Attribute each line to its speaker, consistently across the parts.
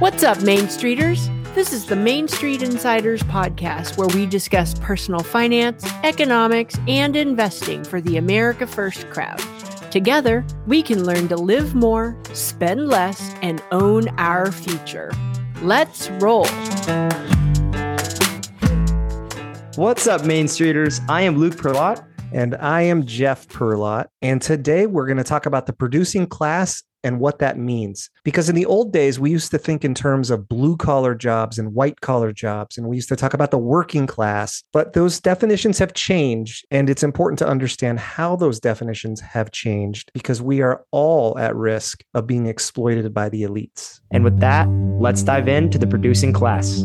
Speaker 1: What's up, Main Streeters? This is the Main Street Insiders podcast where we discuss personal finance, economics, and investing for the America First crowd. Together, we can learn to live more, spend less, and own our future. Let's roll.
Speaker 2: What's up, Main Streeters? I am Luke Perlott.
Speaker 3: And I am Jeff Perlot. And today we're going to talk about the producing class and what that means. Because in the old days, we used to think in terms of blue collar jobs and white collar jobs, and we used to talk about the working class, but those definitions have changed. And it's important to understand how those definitions have changed because we are all at risk of being exploited by the elites.
Speaker 2: And with that, let's dive into the producing class.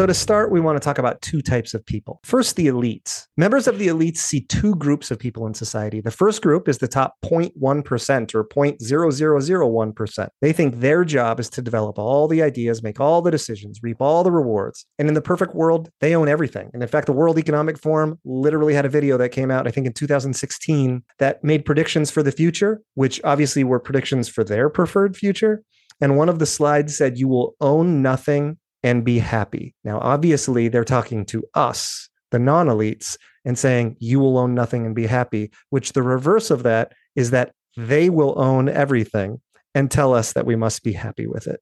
Speaker 3: So, to start, we want to talk about two types of people. First, the elites. Members of the elites see two groups of people in society. The first group is the top 0.1% or 0.0001%. They think their job is to develop all the ideas, make all the decisions, reap all the rewards. And in the perfect world, they own everything. And in fact, the World Economic Forum literally had a video that came out, I think, in 2016 that made predictions for the future, which obviously were predictions for their preferred future. And one of the slides said, You will own nothing and be happy. Now, obviously, they're talking to us, the non elites, and saying, you will own nothing and be happy, which the reverse of that is that they will own everything and tell us that we must be happy with it.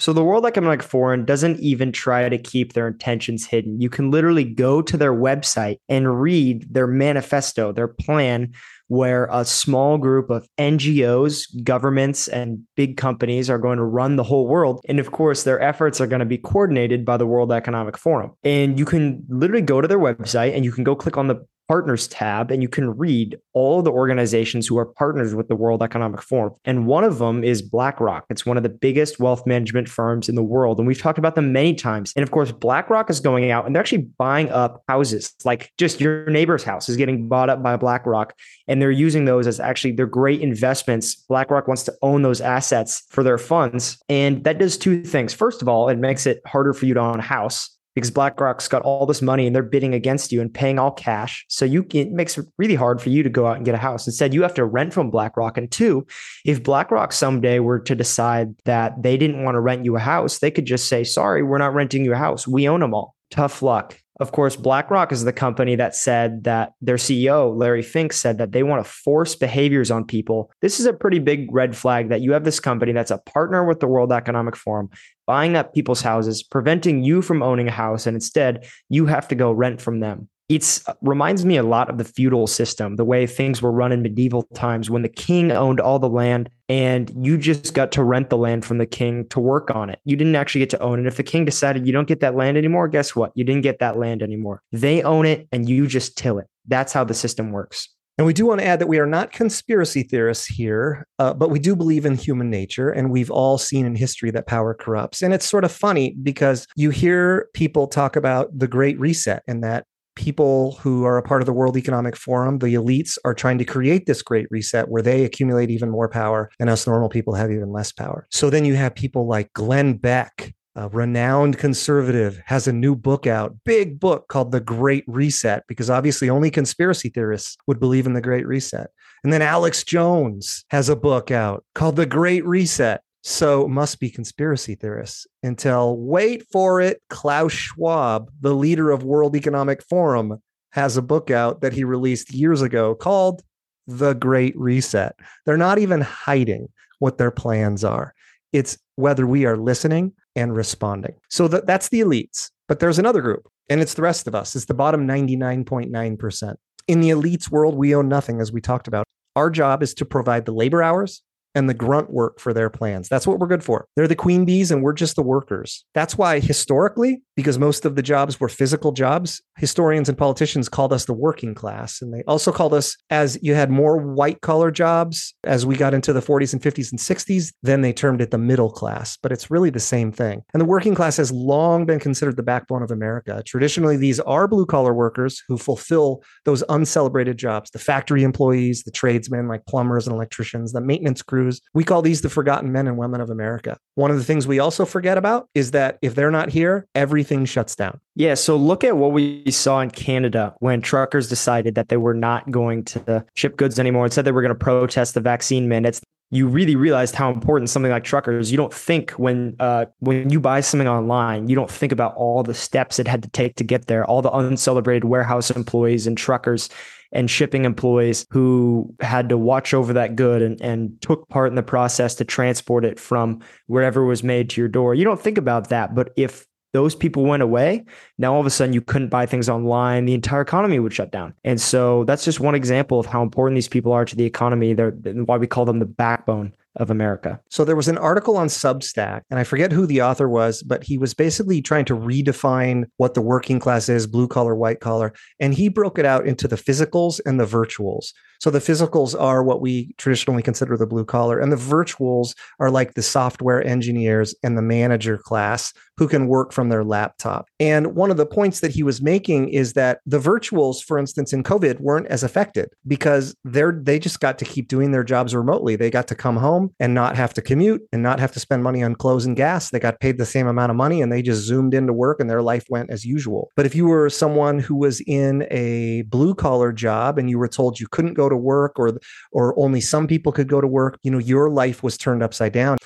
Speaker 2: So the World Economic Forum doesn't even try to keep their intentions hidden. You can literally go to their website and read their manifesto, their plan, where a small group of NGOs, governments, and big companies are going to run the whole world. And of course, their efforts are going to be coordinated by the World Economic Forum. And you can literally go to their website and you can go click on the partners tab and you can read all the organizations who are partners with the World Economic Forum. And one of them is BlackRock. It's one of the biggest wealth management firms in the world. And we've talked about them many times. And of course, BlackRock is going out and they're actually buying up houses. Like just your neighbor's house is getting bought up by BlackRock. And they're using those as actually they're great investments. BlackRock wants to own those assets for their funds. And that does two things. First of all, it makes it harder for you to own a house because BlackRock's got all this money and they're bidding against you and paying all cash. So you it makes it really hard for you to go out and get a house. Instead, you have to rent from BlackRock. And two, if BlackRock someday were to decide that they didn't want to rent you a house, they could just say, "Sorry, we're not renting you a house. We own them all." Tough luck. Of course, BlackRock is the company that said that their CEO, Larry Fink, said that they want to force behaviors on people. This is a pretty big red flag that you have this company that's a partner with the World Economic Forum, buying up people's houses, preventing you from owning a house, and instead you have to go rent from them. It uh, reminds me a lot of the feudal system, the way things were run in medieval times when the king owned all the land and you just got to rent the land from the king to work on it. You didn't actually get to own it. If the king decided you don't get that land anymore, guess what? You didn't get that land anymore. They own it and you just till it. That's how the system works.
Speaker 3: And we do want to add that we are not conspiracy theorists here, uh, but we do believe in human nature. And we've all seen in history that power corrupts. And it's sort of funny because you hear people talk about the Great Reset and that people who are a part of the World Economic Forum, the elites, are trying to create this great reset where they accumulate even more power and us normal people have even less power. So then you have people like Glenn Beck, a renowned conservative, has a new book out, big book called The Great Reset, because obviously only conspiracy theorists would believe in the Great Reset. And then Alex Jones has a book out called The Great Reset. So must be conspiracy theorists until wait for it. Klaus Schwab, the leader of World Economic Forum, has a book out that he released years ago called The Great Reset. They're not even hiding what their plans are. It's whether we are listening and responding. So that, that's the elites. But there's another group, and it's the rest of us. It's the bottom 99.9%. In the elites world, we own nothing, as we talked about. Our job is to provide the labor hours and the grunt work for their plans. That's what we're good for. They're the queen bees and we're just the workers. That's why historically, because most of the jobs were physical jobs. Historians and politicians called us the working class. And they also called us, as you had more white collar jobs as we got into the 40s and 50s and 60s, then they termed it the middle class. But it's really the same thing. And the working class has long been considered the backbone of America. Traditionally, these are blue collar workers who fulfill those uncelebrated jobs the factory employees, the tradesmen like plumbers and electricians, the maintenance crews. We call these the forgotten men and women of America. One of the things we also forget about is that if they're not here, everything shuts down.
Speaker 2: Yeah. So look at what we saw in Canada when truckers decided that they were not going to ship goods anymore and said they were going to protest the vaccine mandates. You really realized how important something like truckers. You don't think when uh, when you buy something online, you don't think about all the steps it had to take to get there, all the uncelebrated warehouse employees and truckers and shipping employees who had to watch over that good and, and took part in the process to transport it from wherever it was made to your door. You don't think about that. But if those people went away, now all of a sudden you couldn't buy things online. The entire economy would shut down. And so that's just one example of how important these people are to the economy. They're why we call them the backbone of America.
Speaker 3: So there was an article on Substack, and I forget who the author was, but he was basically trying to redefine what the working class is blue collar, white collar. And he broke it out into the physicals and the virtuals. So the physicals are what we traditionally consider the blue collar, and the virtuals are like the software engineers and the manager class who can work from their laptop. And one of the points that he was making is that the virtuals, for instance, in COVID, weren't as affected because they're they just got to keep doing their jobs remotely. They got to come home and not have to commute and not have to spend money on clothes and gas. They got paid the same amount of money and they just zoomed into work and their life went as usual. But if you were someone who was in a blue collar job and you were told you couldn't go to work or or only some people could go to work you know your life was turned upside down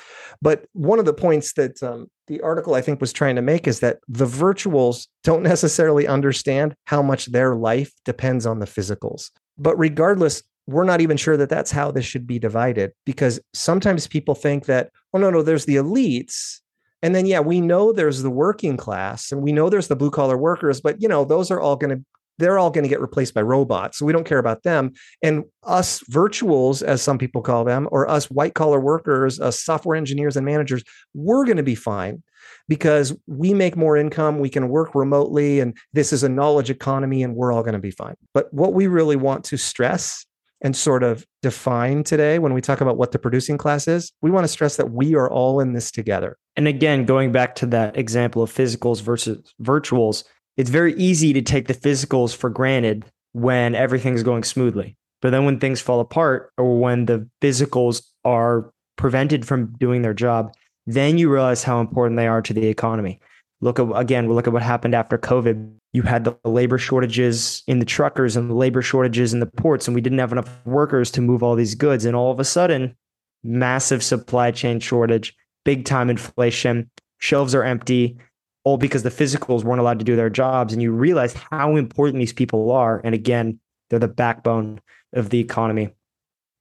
Speaker 3: but one of the points that um, the article i think was trying to make is that the virtuals don't necessarily understand how much their life depends on the physicals but regardless we're not even sure that that's how this should be divided because sometimes people think that oh no no there's the elites and then yeah we know there's the working class and we know there's the blue collar workers but you know those are all going to they're all going to get replaced by robots. So we don't care about them. And us virtuals, as some people call them, or us white collar workers, us software engineers and managers, we're going to be fine because we make more income. We can work remotely. And this is a knowledge economy, and we're all going to be fine. But what we really want to stress and sort of define today when we talk about what the producing class is, we want to stress that we are all in this together.
Speaker 2: And again, going back to that example of physicals versus virtuals, it's very easy to take the physicals for granted when everything's going smoothly. But then when things fall apart or when the physicals are prevented from doing their job, then you realize how important they are to the economy. Look at again, look at what happened after COVID. You had the labor shortages in the truckers and the labor shortages in the ports, and we didn't have enough workers to move all these goods. And all of a sudden, massive supply chain shortage, big time inflation, shelves are empty, all because the physicals weren't allowed to do their jobs. And you realize how important these people are. And again, they're the backbone of the economy.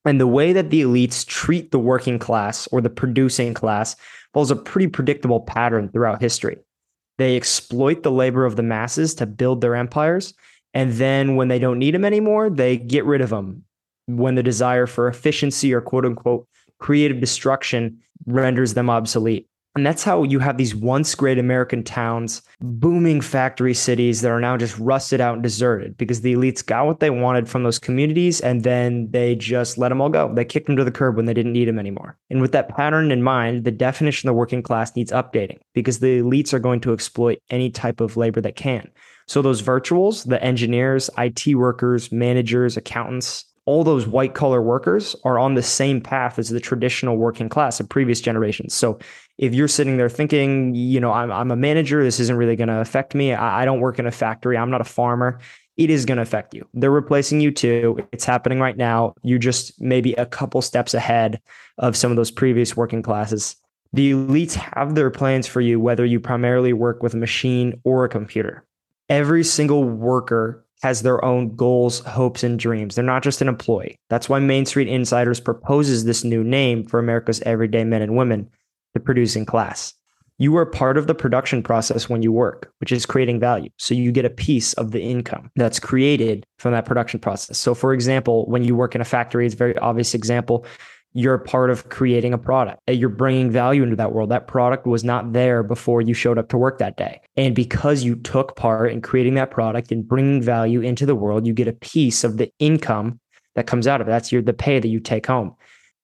Speaker 2: And the way that the elites treat the working class or the producing class follows a pretty predictable pattern throughout history. They exploit the labor of the masses to build their empires. And then when they don't need them anymore, they get rid of them. When the desire for efficiency or quote unquote creative destruction renders them obsolete. And that's how you have these once great American towns, booming factory cities that are now just rusted out and deserted because the elites got what they wanted from those communities and then they just let them all go. They kicked them to the curb when they didn't need them anymore. And with that pattern in mind, the definition of the working class needs updating because the elites are going to exploit any type of labor that can. So those virtuals, the engineers, IT workers, managers, accountants, all those white collar workers are on the same path as the traditional working class of previous generations. So if you're sitting there thinking, you know, I'm, I'm a manager, this isn't really going to affect me. I, I don't work in a factory. I'm not a farmer. It is going to affect you. They're replacing you too. It's happening right now. You're just maybe a couple steps ahead of some of those previous working classes. The elites have their plans for you, whether you primarily work with a machine or a computer. Every single worker has their own goals, hopes, and dreams. They're not just an employee. That's why Main Street Insiders proposes this new name for America's everyday men and women, the producing class. You are part of the production process when you work, which is creating value. So you get a piece of the income that's created from that production process. So, for example, when you work in a factory, it's a very obvious example. You're part of creating a product. Uh, you're bringing value into that world. That product was not there before you showed up to work that day. And because you took part in creating that product and bringing value into the world, you get a piece of the income that comes out of it. That's your the pay that you take home.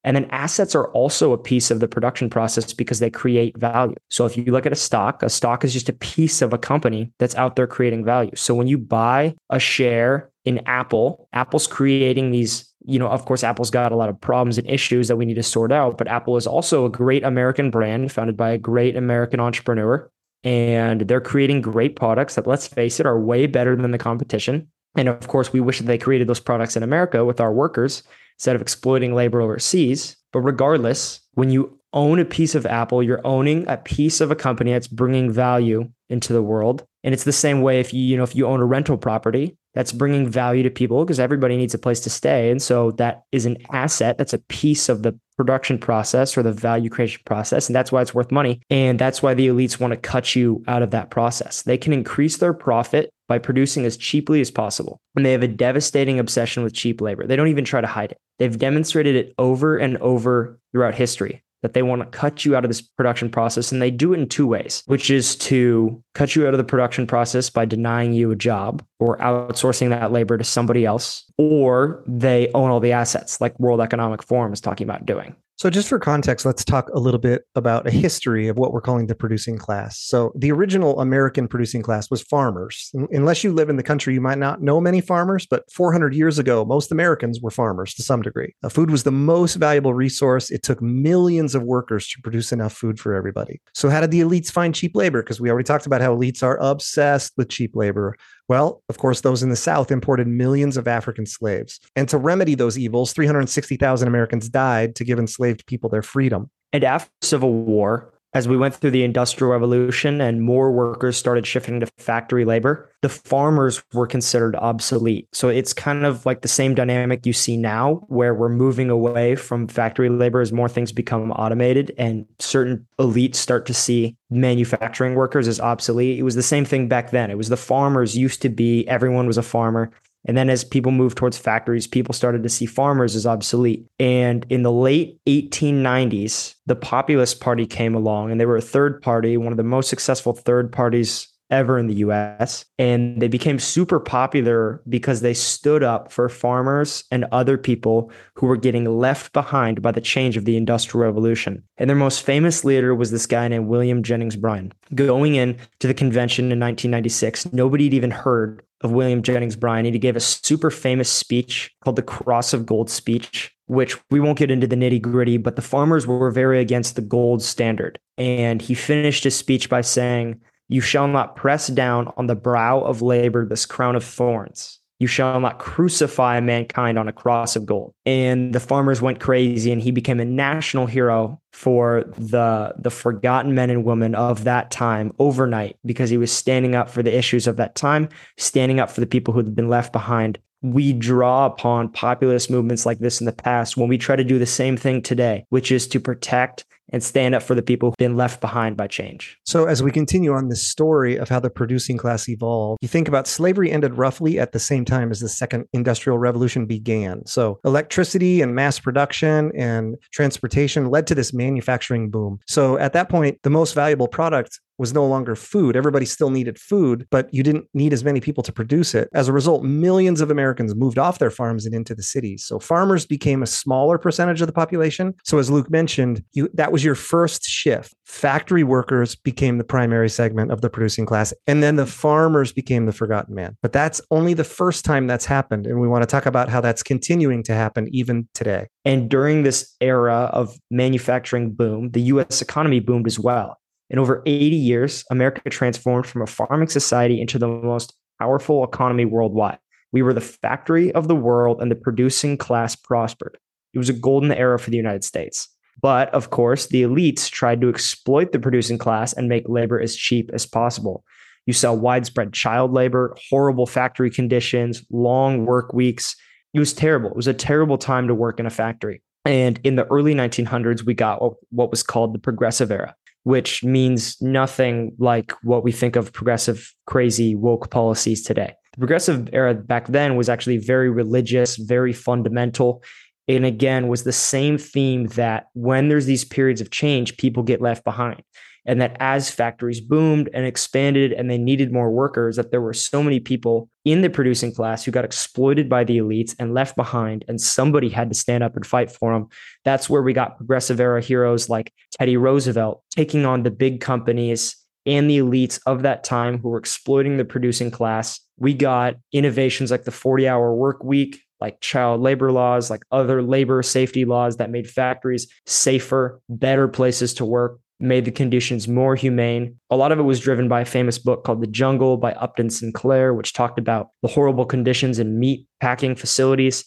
Speaker 2: And then assets are also a piece of the production process because they create value. So if you look at a stock, a stock is just a piece of a company that's out there creating value. So when you buy a share in Apple, Apple's creating these you know, of course, Apple's got a lot of problems and issues that we need to sort out, but Apple is also a great American brand founded by a great American entrepreneur. And they're creating great products that, let's face it, are way better than the competition. And of course, we wish that they created those products in America with our workers instead of exploiting labor overseas. But regardless, when you own a piece of Apple, you're owning a piece of a company that's bringing value into the world. And it's the same way if you, you know, if you own a rental property, that's bringing value to people because everybody needs a place to stay. And so that is an asset. That's a piece of the production process or the value creation process. And that's why it's worth money. And that's why the elites want to cut you out of that process. They can increase their profit by producing as cheaply as possible. And they have a devastating obsession with cheap labor. They don't even try to hide it. They've demonstrated it over and over throughout history that they want to cut you out of this production process. And they do it in two ways, which is to cut you out of the production process by denying you a job or outsourcing that labor to somebody else, or they own all the assets, like World Economic Forum is talking about doing.
Speaker 3: So, just for context, let's talk a little bit about a history of what we're calling the producing class. So, the original American producing class was farmers. Unless you live in the country, you might not know many farmers, but 400 years ago, most Americans were farmers to some degree. Uh, food was the most valuable resource. It took millions of workers to produce enough food for everybody. So, how did the elites find cheap labor? Because we already talked about how elites are obsessed with cheap labor. Well, of course, those in the South imported millions of African slaves. And to remedy those evils, 360,000 Americans died to give enslaved people their freedom.
Speaker 2: And after Civil War, as we went through the industrial revolution and more workers started shifting to factory labor, the farmers were considered obsolete. So it's kind of like the same dynamic you see now, where we're moving away from factory labor as more things become automated and certain elites start to see manufacturing workers as obsolete. It was the same thing back then. It was the farmers used to be, everyone was a farmer. And then as people moved towards factories, people started to see farmers as obsolete. And in the late 1890s, the Populist Party came along and they were a third party, one of the most successful third parties ever in the US. And they became super popular because they stood up for farmers and other people who were getting left behind by the change of the Industrial Revolution. And their most famous leader was this guy named William Jennings Bryan. Going in to the convention in 1996, nobody had even heard of William Jennings Bryan. And he gave a super famous speech called the Cross of Gold speech, which we won't get into the nitty gritty, but the farmers were very against the gold standard. And he finished his speech by saying, You shall not press down on the brow of labor this crown of thorns you shall not crucify mankind on a cross of gold. And the farmers went crazy and he became a national hero for the the forgotten men and women of that time overnight because he was standing up for the issues of that time, standing up for the people who had been left behind. We draw upon populist movements like this in the past when we try to do the same thing today, which is to protect and stand up for the people who've been left behind by change.
Speaker 3: So, as we continue on this story of how the producing class evolved, you think about slavery ended roughly at the same time as the second industrial revolution began. So, electricity and mass production and transportation led to this manufacturing boom. So, at that point, the most valuable product was no longer food. Everybody still needed food, but you didn't need as many people to produce it. As a result, millions of Americans moved off their farms and into the cities. So farmers became a smaller percentage of the population. So as Luke mentioned, you, that was your first shift. Factory workers became the primary segment of the producing class, and then the farmers became the forgotten man. But that's only the first time that's happened. And we want to talk about how that's continuing to happen even today.
Speaker 2: And during this era of manufacturing boom, the US economy boomed as well. In over 80 years, America transformed from a farming society into the most powerful economy worldwide. We were the factory of the world, and the producing class prospered. It was a golden era for the United States. But of course, the elites tried to exploit the producing class and make labor as cheap as possible. You saw widespread child labor, horrible factory conditions, long work weeks. It was terrible. It was a terrible time to work in a factory. And in the early 1900s, we got what was called the progressive era which means nothing like what we think of progressive, crazy, woke policies today. The progressive era back then was actually very religious, very fundamental. And again was the same theme that when there's these periods of change people get left behind. And that as factories boomed and expanded and they needed more workers that there were so many people in the producing class who got exploited by the elites and left behind and somebody had to stand up and fight for them that's where we got progressive era heroes like teddy roosevelt taking on the big companies and the elites of that time who were exploiting the producing class. We got innovations like the 40 hour work week like child labor laws, like other labor safety laws that made factories safer, better places to work, made the conditions more humane. A lot of it was driven by a famous book called The Jungle by Upton Sinclair, which talked about the horrible conditions in meat packing facilities.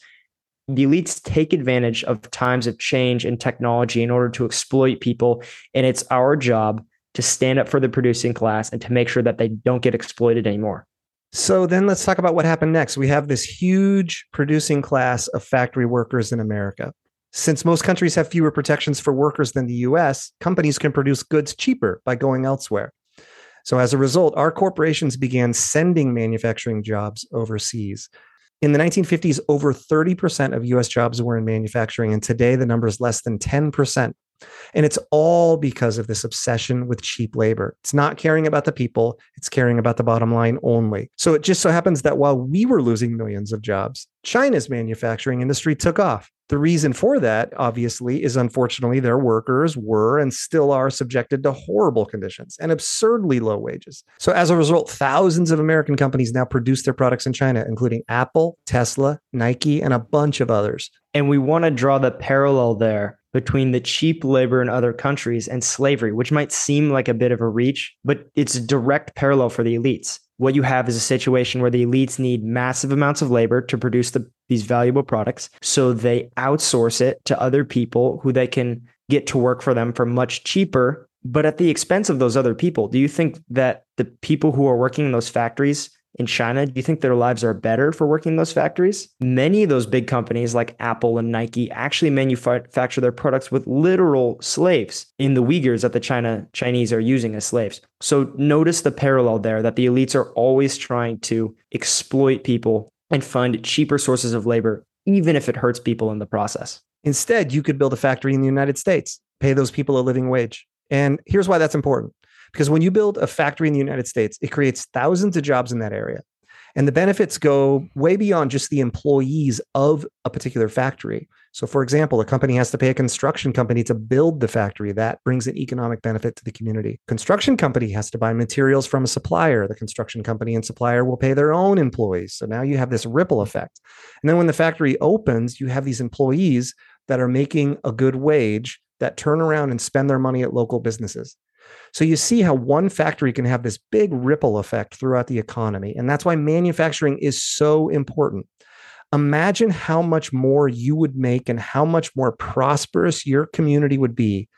Speaker 2: The elites take advantage of times of change and technology in order to exploit people. And it's our job to stand up for the producing class and to make sure that they don't get exploited anymore.
Speaker 3: So then let's talk about what happened next. We have this huge producing class of factory workers in America. Since most countries have fewer protections for workers than the US, companies can produce goods cheaper by going elsewhere. So as a result, our corporations began sending manufacturing jobs overseas. In the 1950s, over 30% of US jobs were in manufacturing, and today the number is less than 10%. And it's all because of this obsession with cheap labor. It's not caring about the people, it's caring about the bottom line only. So it just so happens that while we were losing millions of jobs, China's manufacturing industry took off. The reason for that, obviously, is unfortunately their workers were and still are subjected to horrible conditions and absurdly low wages. So, as a result, thousands of American companies now produce their products in China, including Apple, Tesla, Nike, and a bunch of others.
Speaker 2: And we want to draw the parallel there between the cheap labor in other countries and slavery, which might seem like a bit of a reach, but it's a direct parallel for the elites. What you have is a situation where the elites need massive amounts of labor to produce the, these valuable products. So they outsource it to other people who they can get to work for them for much cheaper, but at the expense of those other people. Do you think that the people who are working in those factories in China, do you think their lives are better for working in those factories? Many of those big companies like Apple and Nike actually manufacture their products with literal slaves in the Uyghurs that the China Chinese are using as slaves. So notice the parallel there that the elites are always trying to exploit people and find cheaper sources of labor, even if it hurts people in the process.
Speaker 3: Instead, you could build a factory in the United States, pay those people a living wage. And here's why that's important because when you build a factory in the United States, it creates thousands of jobs in that area. And the benefits go way beyond just the employees of a particular factory. So, for example, a company has to pay a construction company to build the factory. That brings an economic benefit to the community. Construction company has to buy materials from a supplier. The construction company and supplier will pay their own employees. So now you have this ripple effect. And then when the factory opens, you have these employees that are making a good wage that turn around and spend their money at local businesses. So you see how one factory can have this big ripple effect throughout the economy. And that's why manufacturing is so important. Imagine how much more you would make and how much more prosperous your community would be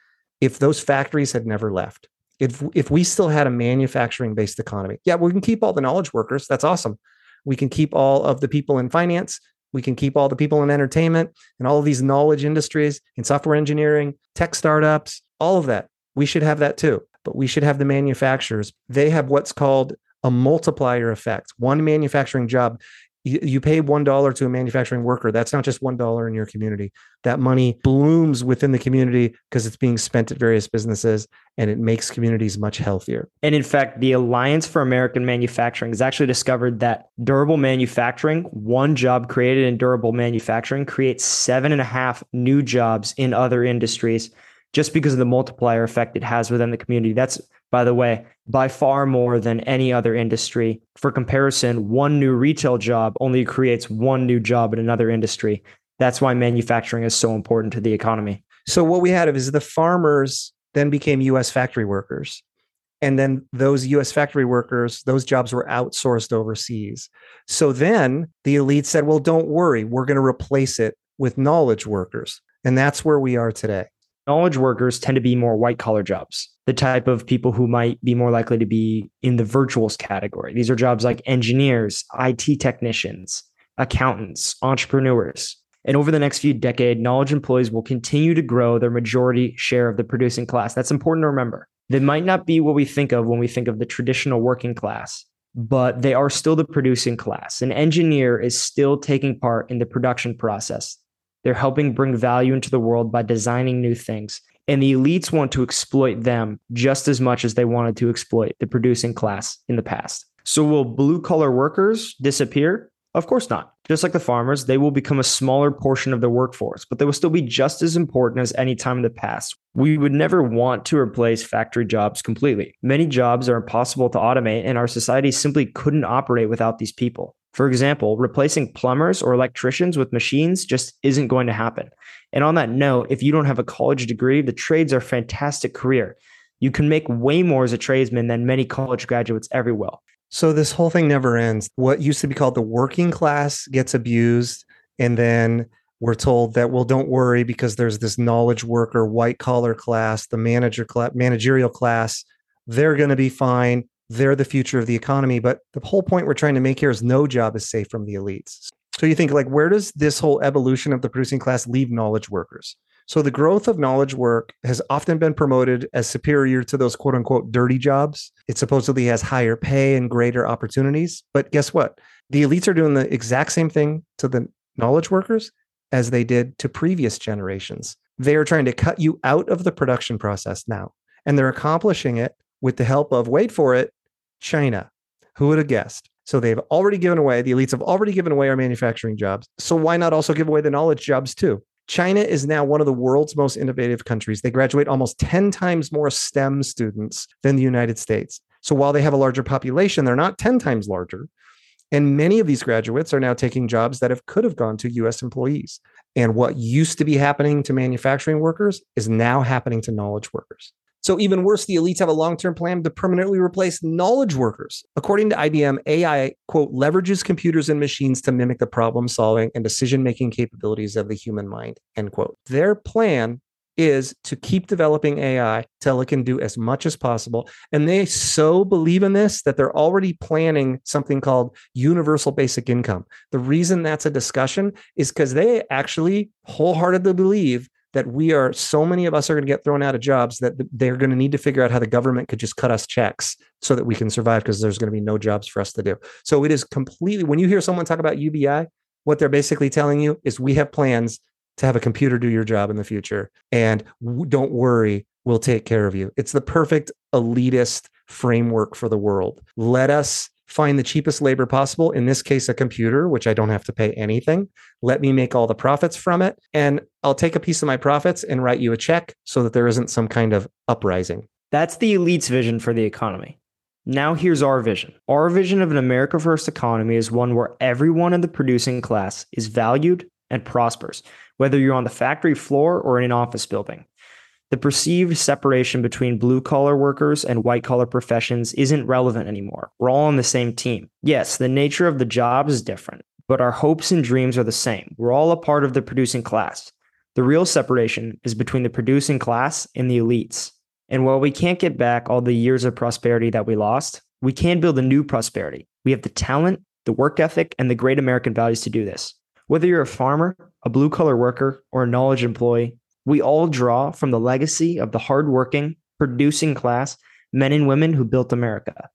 Speaker 3: if those factories had never left. If, if we still had a manufacturing based economy, yeah, we can keep all the knowledge workers. That's awesome. We can keep all of the people in finance. We can keep all the people in entertainment and all of these knowledge industries in software engineering, tech startups, all of that. We should have that too, but we should have the manufacturers. They have what's called a multiplier effect. One manufacturing job, you, pay $1 to a manufacturing worker. That's not just $1 in your community. That money blooms within the community because it's being spent at various businesses and it makes communities much healthier.
Speaker 2: And in fact, the Alliance for American Manufacturing has actually discovered that durable manufacturing, one job created in durable manufacturing, creates seven and a half new jobs in other industries just because of the multiplier effect it has within the community. That's, by the way, by far more than any other industry. For comparison, one new retail job only creates one new job in another industry. That's why manufacturing is so important to the economy.
Speaker 3: So, what we had is the farmers then became US factory workers. And then those US factory workers, those jobs were outsourced overseas. So then the elite said, well, don't worry, we're going to replace it with knowledge workers. And that's where we are today
Speaker 2: knowledge workers tend to be more white collar jobs, the type of people who might be more likely to be in the virtuals category. These are jobs like engineers, IT technicians, accountants, entrepreneurs. And over the next few decades, knowledge employees will continue to grow their majority share of the producing class. That's important to remember. They might not be what we think of when we think of the traditional working class, but they are still the producing class. An engineer is still taking part in the production process. They're helping bring value into the world by designing new things. And the elites want to exploit them just as much as they wanted to exploit the producing class in the past. So, will blue collar workers disappear? Of course not. Just like the farmers, they will become a smaller portion of the workforce, but they will still be just as important as any time in the past. We would never want to replace factory jobs completely. Many jobs are impossible to automate, and our society simply couldn't operate without these people. For example, replacing plumbers or electricians with machines just isn't going to happen. And on that note, if you don't have a college degree, the trades are a fantastic career. You can make way more as a tradesman than many college graduates ever will.
Speaker 3: So this whole thing never ends. What used to be called the working class gets abused. And then we're told that, well, don't worry because there's this knowledge worker, white collar class, the manager class, managerial class. They're going to be fine. They're the future of the economy. But the whole point we're trying to make here is no job is safe from the elites. So you think like, where does this whole evolution of the producing class leave knowledge workers? So the growth of knowledge work has often been promoted as superior to those quote unquote dirty jobs. It supposedly has higher pay and greater opportunities. But guess what? The elites are doing the exact same thing to the knowledge workers as they did to previous generations. They are trying to cut you out of the production process now. And they're accomplishing it with the help of, wait for it, China. Who would have guessed? So they've already given away, the elites have already given away our manufacturing jobs. So why not also give away the knowledge jobs too? China is now one of the world's most innovative countries. They graduate almost 10 times more STEM students than the United States. So while they have a larger population, they're not 10 times larger. And many of these graduates are now taking jobs that have could have gone to US employees. And what used to be happening to manufacturing workers is now happening to knowledge workers. So, even worse, the elites have a long term plan to permanently replace knowledge workers. According to IBM, AI, quote, leverages computers and machines to mimic the problem solving and decision making capabilities of the human mind, end quote. Their plan is to keep developing AI till it can do as much as possible. And they so believe in this that they're already planning something called universal basic income. The reason that's a discussion is because they actually wholeheartedly believe that we are so many of us are going to get thrown out of jobs that they're going to need to figure out how the government could just cut us checks so that we can survive because there's going to be no jobs for us to do. So it is completely when you hear someone talk about UBI, what they're basically telling you is we have plans to have a computer do your job in the future and don't worry, we'll take care of you. It's the perfect elitist framework for the world. Let us find the cheapest labor possible, in this case, a computer, which I don't have to pay anything. Let me make all the profits from it. And I'll take a piece of my profits and write you a check so that there isn't some kind of uprising.
Speaker 2: That's the elite's vision for the economy. Now, here's our vision. Our vision of an America First economy is one where everyone in the producing class is valued and prospers, whether you're on the factory floor or in an office building. The perceived separation between blue collar workers and white collar professions isn't relevant anymore. We're all on the same team. Yes, the nature of the job is different, but our hopes and dreams are the same. We're all a part of the producing class. The real separation is between the producing class and the elites. And while we can't get back all the years of prosperity that we lost, we can build a new prosperity. We have the talent, the work ethic, and the great American values to do this. Whether you're a farmer, a blue collar worker, or a knowledge employee, we all draw from the legacy of the hardworking, producing class, men and women who built America.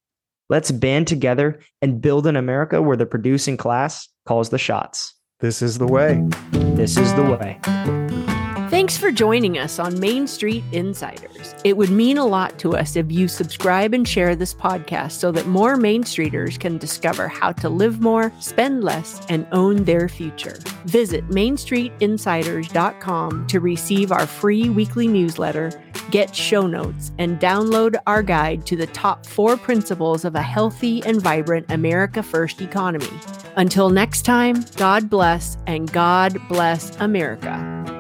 Speaker 2: Let's band together and build an America where the producing class calls the shots.
Speaker 3: This is the way.
Speaker 2: This is the way.
Speaker 1: Thanks for joining us on Main Street Insiders. It would mean a lot to us if you subscribe and share this podcast so that more Main Streeters can discover how to live more, spend less, and own their future. Visit MainStreetInsiders.com to receive our free weekly newsletter, get show notes, and download our guide to the top four principles of a healthy and vibrant America First economy. Until next time, God bless and God bless America.